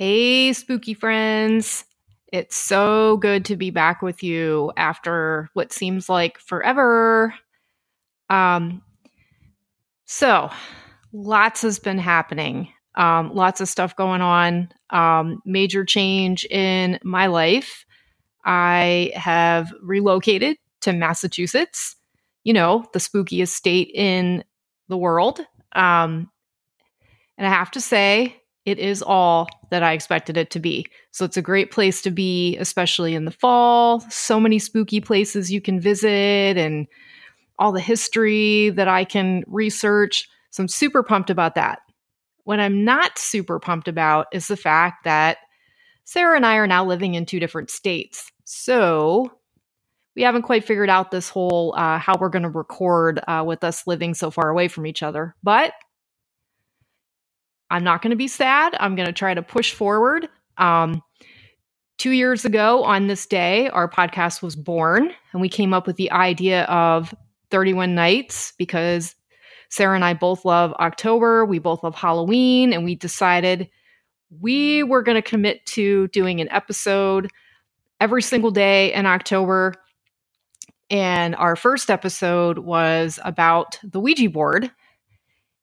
Hey, spooky friends. It's so good to be back with you after what seems like forever. Um, so, lots has been happening. Um, lots of stuff going on. Um, major change in my life. I have relocated to Massachusetts, you know, the spookiest state in the world. Um, and I have to say, it is all that I expected it to be. So it's a great place to be, especially in the fall. So many spooky places you can visit and all the history that I can research. So I'm super pumped about that. What I'm not super pumped about is the fact that Sarah and I are now living in two different states. So we haven't quite figured out this whole uh, how we're going to record uh, with us living so far away from each other. But I'm not going to be sad. I'm going to try to push forward. Um, two years ago on this day, our podcast was born, and we came up with the idea of 31 nights because Sarah and I both love October. We both love Halloween, and we decided we were going to commit to doing an episode every single day in October. And our first episode was about the Ouija board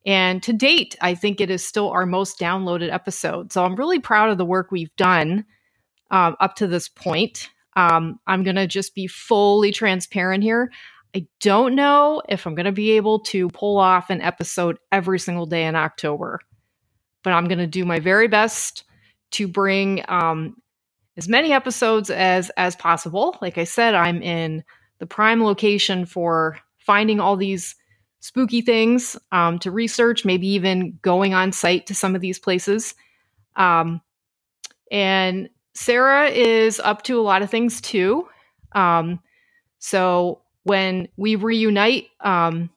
and to date, I think it is still our most downloaded episode. So I'm really proud of the work we've done um, up to this point. Um, I'm going to just be fully transparent here. I don't know if I'm going to be able to pull off an episode every single day in October, but I'm going to do my very best to bring um, as many episodes as as possible. Like I said, I'm in the prime location for finding all these spooky things um, to research, maybe even going on site to some of these places. Um, and Sarah is up to a lot of things too. Um, so when we reunite, um,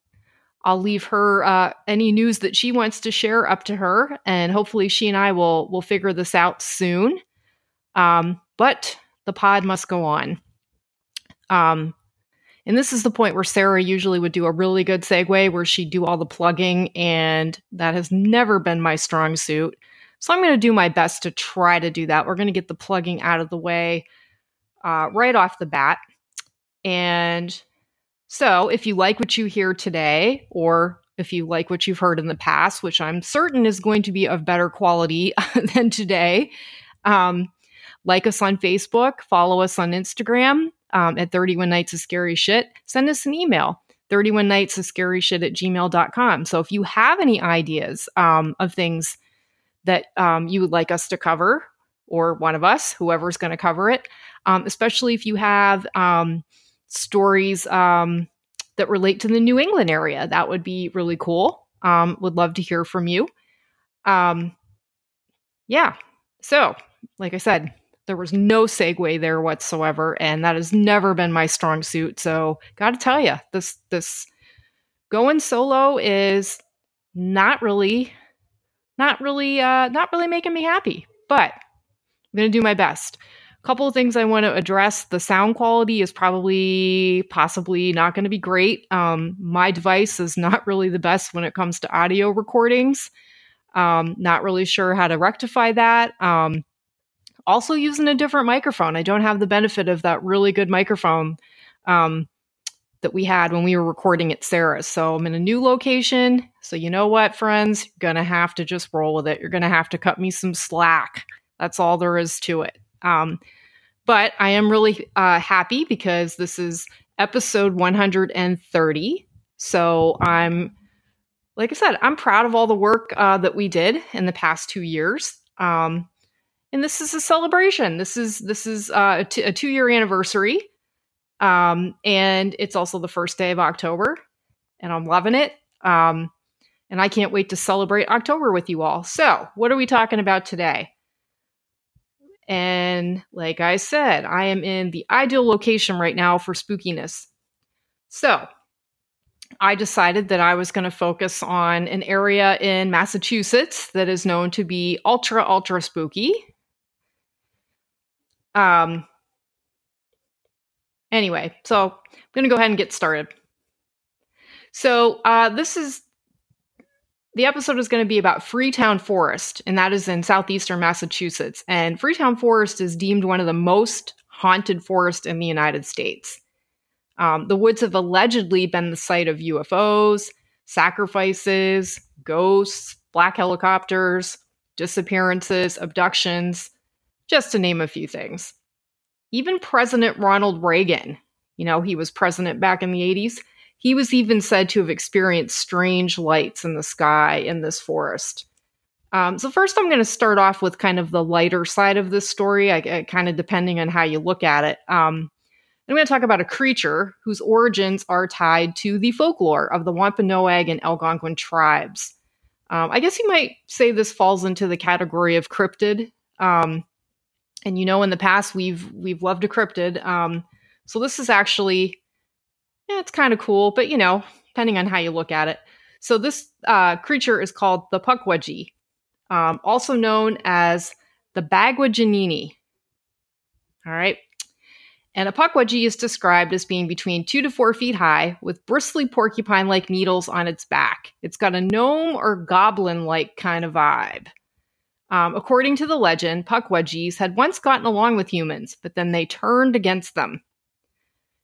I'll leave her uh, any news that she wants to share up to her, and hopefully she and I will will figure this out soon. Um, but the pod must go on. Um, and this is the point where Sarah usually would do a really good segue where she'd do all the plugging, and that has never been my strong suit. So I'm going to do my best to try to do that. We're going to get the plugging out of the way uh, right off the bat. And so if you like what you hear today, or if you like what you've heard in the past, which I'm certain is going to be of better quality than today, um, like us on Facebook, follow us on Instagram, um, at 31 nights of scary shit, send us an email. 31 nights of scary shit at gmail.com. So if you have any ideas um, of things that um, you would like us to cover, or one of us, whoever's going to cover it, um, especially if you have um, stories um, that relate to the New England area, that would be really cool. Um, would love to hear from you. yeah. So, like I said, there was no segue there whatsoever, and that has never been my strong suit. So, got to tell you, this this going solo is not really, not really, uh, not really making me happy. But I'm to do my best. A couple of things I want to address. The sound quality is probably, possibly not going to be great. Um, my device is not really the best when it comes to audio recordings. Um, not really sure how to rectify that. Um, also using a different microphone. I don't have the benefit of that really good microphone um, that we had when we were recording at Sarah's. So I'm in a new location. So you know what, friends? You're gonna have to just roll with it. You're gonna have to cut me some slack. That's all there is to it. Um, but I am really uh, happy because this is episode 130. So I'm, like I said, I'm proud of all the work uh, that we did in the past two years. Um, and this is a celebration. This is this is uh, two year anniversary, um, and it's also the first day of October, and I'm loving it. Um, and I can't wait to celebrate October with you all. So, what are we talking about today? And like I said, I am in the ideal location right now for spookiness. So, I decided that I was going to focus on an area in Massachusetts that is known to be ultra, ultra spooky. Um, anyway, so I'm going to go ahead and get started. So uh, this is the episode is going to be about Freetown Forest, and that is in southeastern Massachusetts. And Freetown Forest is deemed one of the most haunted forests in the United States. Um, the woods have allegedly been the site of UFOs, sacrifices, ghosts, black helicopters, disappearances, abductions, just to name a few things. Even President Ronald Reagan, you know, he was president back in the 80s, he was even said to have experienced strange lights in the sky in this forest. Um, so, first, I'm going to start off with kind of the lighter side of this story, I, I, kind of depending on how you look at it. Um, I'm going to talk about a creature whose origins are tied to the folklore of the Wampanoag and Algonquin tribes. Um, I guess you might say this falls into the category of cryptid. Um, and you know, in the past we've we've loved a cryptid. Um, so this is actually yeah, it's kind of cool, but you know, depending on how you look at it. So this uh, creature is called the Pukwudgie, um, also known as the Bagwajanini. All right. And a pukwudgie is described as being between two to four feet high with bristly porcupine like needles on its back. It's got a gnome or goblin like kind of vibe. Um, according to the legend, pukwudgies had once gotten along with humans, but then they turned against them.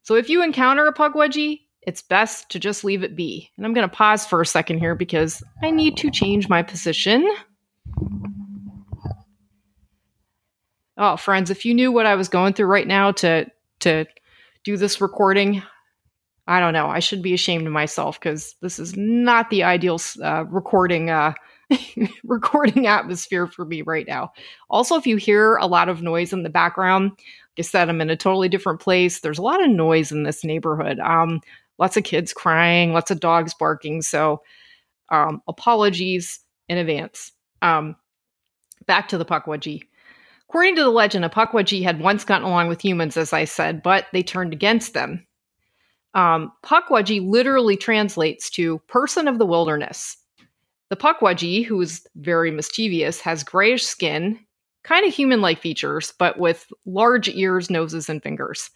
So if you encounter a pukwudgie, it's best to just leave it be. And I'm going to pause for a second here because I need to change my position. Oh, friends, if you knew what I was going through right now to to do this recording, I don't know. I should be ashamed of myself because this is not the ideal uh, recording uh, recording atmosphere for me right now. Also, if you hear a lot of noise in the background, I said, I'm in a totally different place. There's a lot of noise in this neighborhood. Um, lots of kids crying, lots of dogs barking. So, um, apologies in advance. Um, back to the Pukwudgie. According to the legend, a Pukwudgie had once gotten along with humans, as I said, but they turned against them. Um, Pukwudgie literally translates to person of the wilderness. The Pukwudgie, who is very mischievous, has grayish skin kind of human like features, but with large ears, noses, and fingers.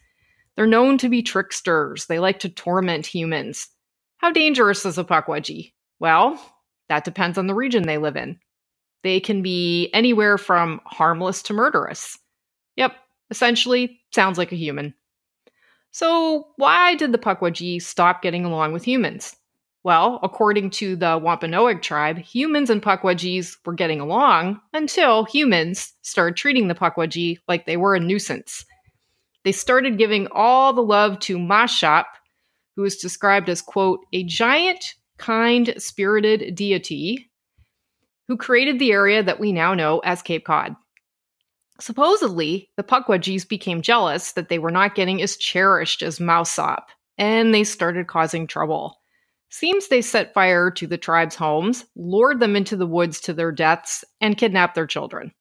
They're known to be tricksters. They like to torment humans. How dangerous is a Pukwudgie? Well, that depends on the region they live in. They can be anywhere from harmless to murderous. Yep, essentially, sounds like a human. So, why did the Pukwudgie stop getting along with humans? Well, according to the Wampanoag tribe, humans and Pukwudgies were getting along until humans started treating the Pukwudgie like they were a nuisance. They started giving all the love to Maushop, who is described as, quote, a giant, kind, spirited deity who created the area that we now know as Cape Cod. Supposedly, the Pukwudgies became jealous that they were not getting as cherished as Maushop, and they started causing trouble. Seems they set fire to the tribe's homes, lured them into the woods to their deaths, and kidnapped their children.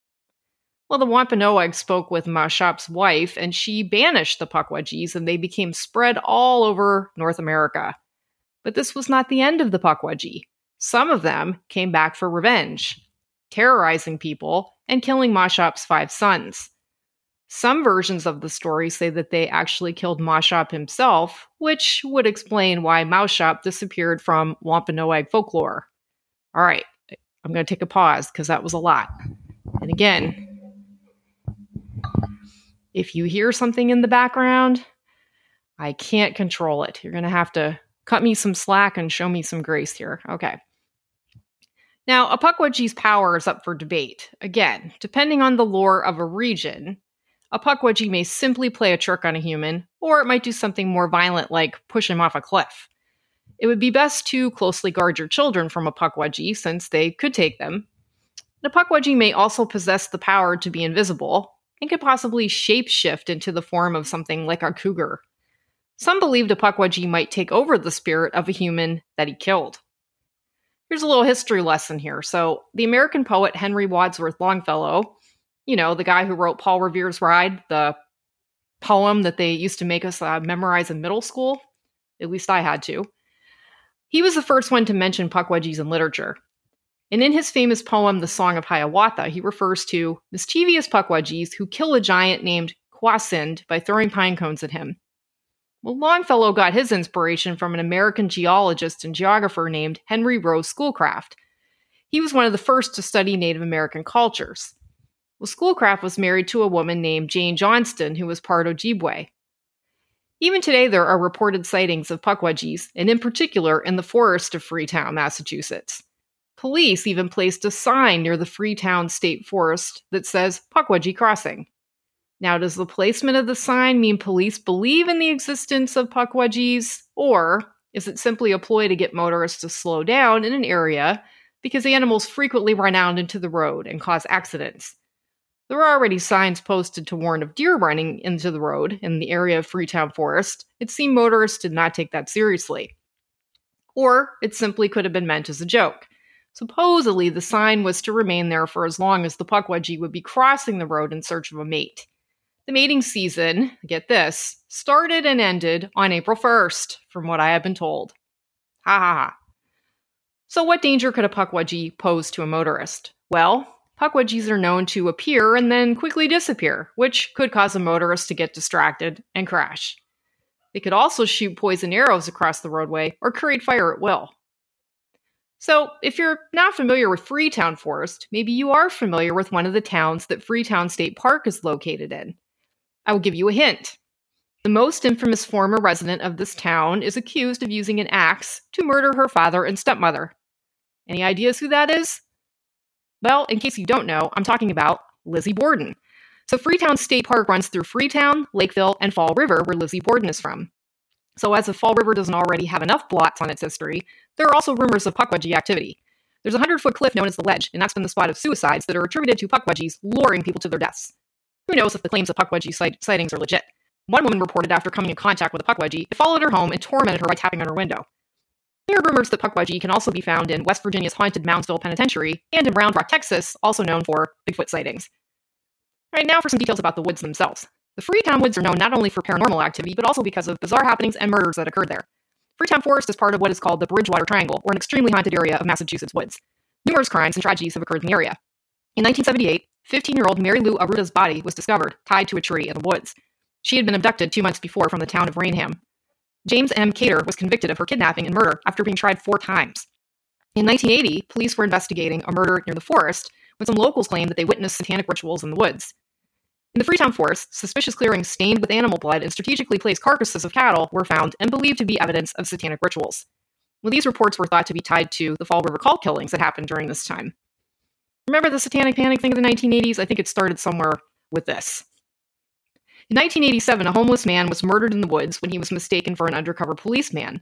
Well, the Wampanoag spoke with Maushop's wife, and she banished the Pukwudgies, and they became spread all over North America. But this was not the end of the Pukwudgie. Some of them came back for revenge, terrorizing people and killing Maushop's five sons. Some versions of the story say that they actually killed Maushop himself, which would explain why Maushop disappeared from Wampanoag folklore. All right, I'm going to take a pause because that was a lot. And again, if you hear something in the background, I can't control it. You're going to have to cut me some slack and show me some grace here. Okay. Now, a Pukwudgie's power is up for debate. Again, depending on the lore of a region, a Pukwudgie may simply play a trick on a human, or it might do something more violent like push him off a cliff. It would be best to closely guard your children from a Pukwudgie since they could take them. The Pukwudgie may also possess the power to be invisible and could possibly shapeshift into the form of something like a cougar. Some believed a Pukwudgie might take over the spirit of a human that he killed. Here's a little history lesson here. So, the American poet Henry Wadsworth Longfellow you know, the guy who wrote Paul Revere's Ride, the poem that they used to make us uh, memorize in middle school. At least I had to. He was the first one to mention pukwudgies in literature. And in his famous poem, The Song of Hiawatha, he refers to mischievous pukwudgies who kill a giant named Kwasind by throwing pine cones at him. Well, Longfellow got his inspiration from an American geologist and geographer named Henry Rowe Schoolcraft, He was one of the first to study Native American cultures. Well, Schoolcraft was married to a woman named Jane Johnston, who was part Ojibwe. Even today, there are reported sightings of Pukwudgies, and in particular in the forest of Freetown, Massachusetts. Police even placed a sign near the Freetown State Forest that says Pukwudgie Crossing. Now, does the placement of the sign mean police believe in the existence of Pukwudgies, or is it simply a ploy to get motorists to slow down in an area because animals frequently run out into the road and cause accidents? There were already signs posted to warn of deer running into the road in the area of Freetown Forest. It seemed motorists did not take that seriously. Or it simply could have been meant as a joke. Supposedly, the sign was to remain there for as long as the Pukwudgie would be crossing the road in search of a mate. The mating season, get this, started and ended on April 1st, from what I have been told. Ha ha ha. So, what danger could a Pukwudgie pose to a motorist? Well, Pukwudgies are known to appear and then quickly disappear, which could cause a motorist to get distracted and crash. They could also shoot poison arrows across the roadway or create fire at will. So, if you're not familiar with Freetown Forest, maybe you are familiar with one of the towns that Freetown State Park is located in. I will give you a hint. The most infamous former resident of this town is accused of using an axe to murder her father and stepmother. Any ideas who that is? Well, in case you don't know, I'm talking about Lizzie Borden. So, Freetown State Park runs through Freetown, Lakeville, and Fall River, where Lizzie Borden is from. So, as if Fall River doesn't already have enough blots on its history, there are also rumors of Pukwudgie activity. There's a 100 foot cliff known as the Ledge, and that's been the spot of suicides that are attributed to Pukwudgies luring people to their deaths. Who knows if the claims of Pukwudgie sight- sightings are legit? One woman reported after coming in contact with a Pukwudgie, it followed her home and tormented her by tapping on her window. There are rumors that Pukwudgie can also be found in West Virginia's haunted Moundsville Penitentiary and in Round Rock, Texas, also known for Bigfoot sightings. All right, now for some details about the woods themselves. The Freetown Woods are known not only for paranormal activity, but also because of bizarre happenings and murders that occurred there. Freetown Forest is part of what is called the Bridgewater Triangle, or an extremely haunted area of Massachusetts woods. Numerous crimes and tragedies have occurred in the area. In 1978, 15 year old Mary Lou Arruda's body was discovered tied to a tree in the woods. She had been abducted two months before from the town of Raynham. James M. Kater was convicted of her kidnapping and murder after being tried four times. In 1980, police were investigating a murder near the forest when some locals claimed that they witnessed satanic rituals in the woods. In the Freetown Forest, suspicious clearings stained with animal blood and strategically placed carcasses of cattle were found and believed to be evidence of satanic rituals. Well, these reports were thought to be tied to the Fall River cult killings that happened during this time. Remember the satanic panic thing of the 1980s? I think it started somewhere with this. In 1987, a homeless man was murdered in the woods when he was mistaken for an undercover policeman.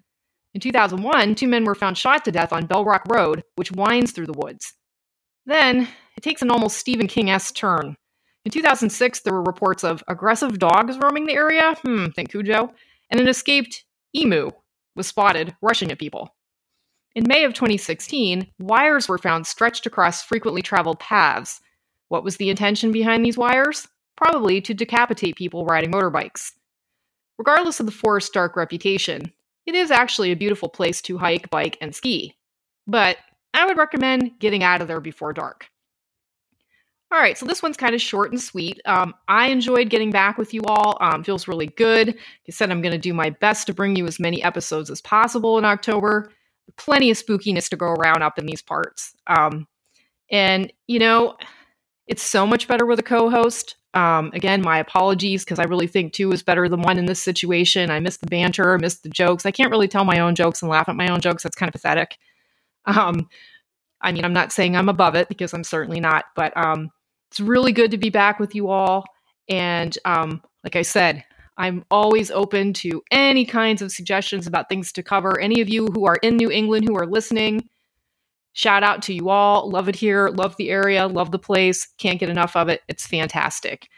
In 2001, two men were found shot to death on Bell Rock Road, which winds through the woods. Then, it takes an almost Stephen King esque turn. In 2006, there were reports of aggressive dogs roaming the area, hmm, think Cujo, and an escaped emu was spotted rushing at people. In May of 2016, wires were found stretched across frequently traveled paths. What was the intention behind these wires? Probably to decapitate people riding motorbikes. Regardless of the forest's dark reputation, it is actually a beautiful place to hike, bike, and ski. But I would recommend getting out of there before dark. All right, so this one's kind of short and sweet. Um, I enjoyed getting back with you all. Um, feels really good. Like I said, I'm going to do my best to bring you as many episodes as possible in October. Plenty of spookiness to go around up in these parts. Um, and, you know, it's so much better with a co host. Um, again, my apologies because I really think two is better than one in this situation. I miss the banter, miss the jokes. I can't really tell my own jokes and laugh at my own jokes. That's kind of pathetic. Um, I mean, I'm not saying I'm above it because I'm certainly not, but um, it's really good to be back with you all. And um, like I said, I'm always open to any kinds of suggestions about things to cover. Any of you who are in New England who are listening, shout out to you all. Love it here. Love the area. Love the place. Can't get enough of it. It's fantastic.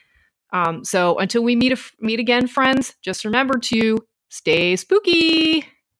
Um, so until we meet meet again, friends, just remember to stay spooky.